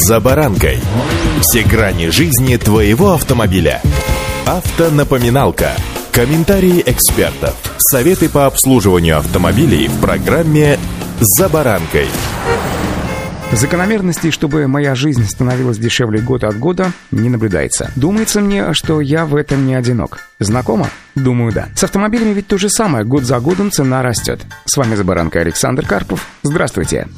«За баранкой». Все грани жизни твоего автомобиля. Автонапоминалка. Комментарии экспертов. Советы по обслуживанию автомобилей в программе «За баранкой». Закономерностей, чтобы моя жизнь становилась дешевле год от года, не наблюдается. Думается мне, что я в этом не одинок. Знакомо? Думаю, да. С автомобилями ведь то же самое. Год за годом цена растет. С вами «За баранкой» Александр Карпов. Здравствуйте.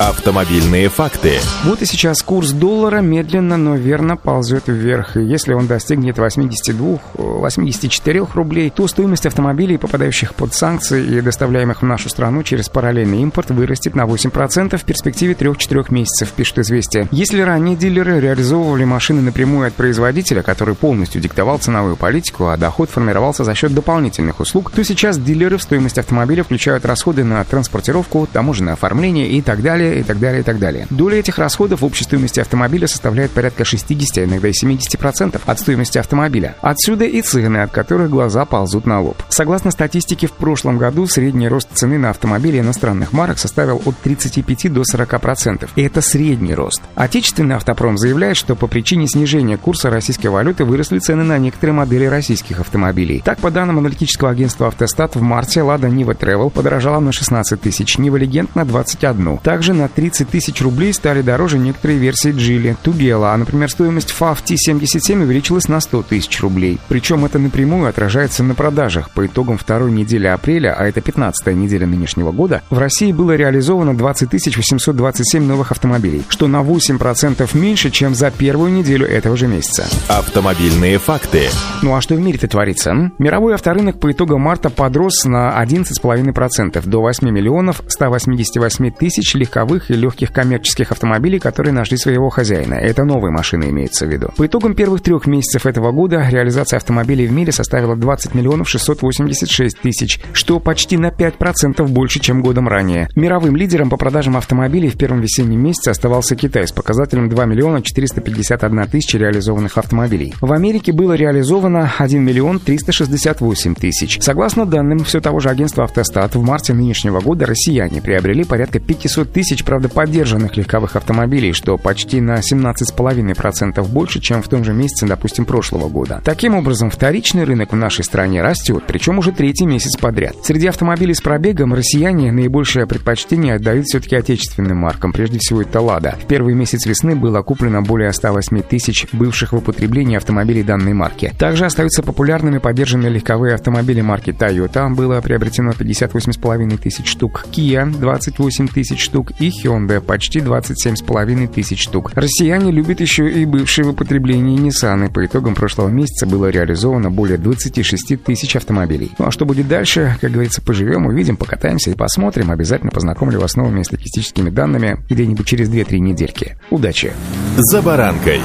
Автомобильные факты. Вот и сейчас курс доллара медленно, но верно ползет вверх. И если он достигнет 82-84 рублей, то стоимость автомобилей, попадающих под санкции и доставляемых в нашу страну через параллельный импорт, вырастет на 8% в перспективе 3-4 месяцев, пишет «Известия». Если ранее дилеры реализовывали машины напрямую от производителя, который полностью диктовал ценовую политику, а доход формировался за счет дополнительных услуг, то сейчас дилеры в стоимость автомобиля включают расходы на транспортировку, таможенное оформление и так далее, и так далее, и так далее. Доля этих расходов в общей стоимости автомобиля составляет порядка 60, а иногда и 70% от стоимости автомобиля. Отсюда и цены, от которых глаза ползут на лоб. Согласно статистике, в прошлом году средний рост цены на автомобили иностранных марок составил от 35 до 40%. И это средний рост. Отечественный автопром заявляет, что по причине снижения курса российской валюты выросли цены на некоторые модели российских автомобилей. Так, по данным аналитического агентства «Автостат», в марте «Лада Нива Travel подорожала на 16 тысяч, Нива Легенд на 21. Также на 30 тысяч рублей стали дороже некоторые версии Джили, Тугела, а, например, стоимость FAV T77 увеличилась на 100 тысяч рублей. Причем это напрямую отражается на продажах. По итогам второй недели апреля, а это 15 неделя нынешнего года, в России было реализовано 20 827 новых автомобилей, что на 8% меньше, чем за первую неделю этого же месяца. Автомобильные факты. Ну а что в мире-то творится? Мировой авторынок по итогам марта подрос на 11,5% до 8 миллионов 188 тысяч легковых легковых и легких коммерческих автомобилей, которые нашли своего хозяина. Это новые машины имеется в виду. По итогам первых трех месяцев этого года реализация автомобилей в мире составила 20 миллионов 686 тысяч, что почти на 5% больше, чем годом ранее. Мировым лидером по продажам автомобилей в первом весеннем месяце оставался Китай с показателем 2 миллиона 451 тысячи реализованных автомобилей. В Америке было реализовано 1 миллион 368 тысяч. Согласно данным все того же агентства «Автостат», в марте нынешнего года россияне приобрели порядка 500 тысяч тысяч, правда, поддержанных легковых автомобилей, что почти на 17,5% больше, чем в том же месяце, допустим, прошлого года. Таким образом, вторичный рынок в нашей стране растет, причем уже третий месяц подряд. Среди автомобилей с пробегом россияне наибольшее предпочтение отдают все-таки отечественным маркам, прежде всего это «Лада». В первый месяц весны было куплено более 108 тысяч бывших в употреблении автомобилей данной марки. Также остаются популярными поддержанные легковые автомобили марки Toyota, было приобретено 58,5 тысяч штук, Kia 28 тысяч штук и Hyundai почти 27,5 тысяч штук. Россияне любят еще и бывшие в употреблении Nissan, и по итогам прошлого месяца было реализовано более 26 тысяч автомобилей. Ну а что будет дальше, как говорится, поживем, увидим, покатаемся и посмотрим. Обязательно познакомлю вас с новыми статистическими данными где-нибудь через 2-3 недельки. Удачи! «За баранкой»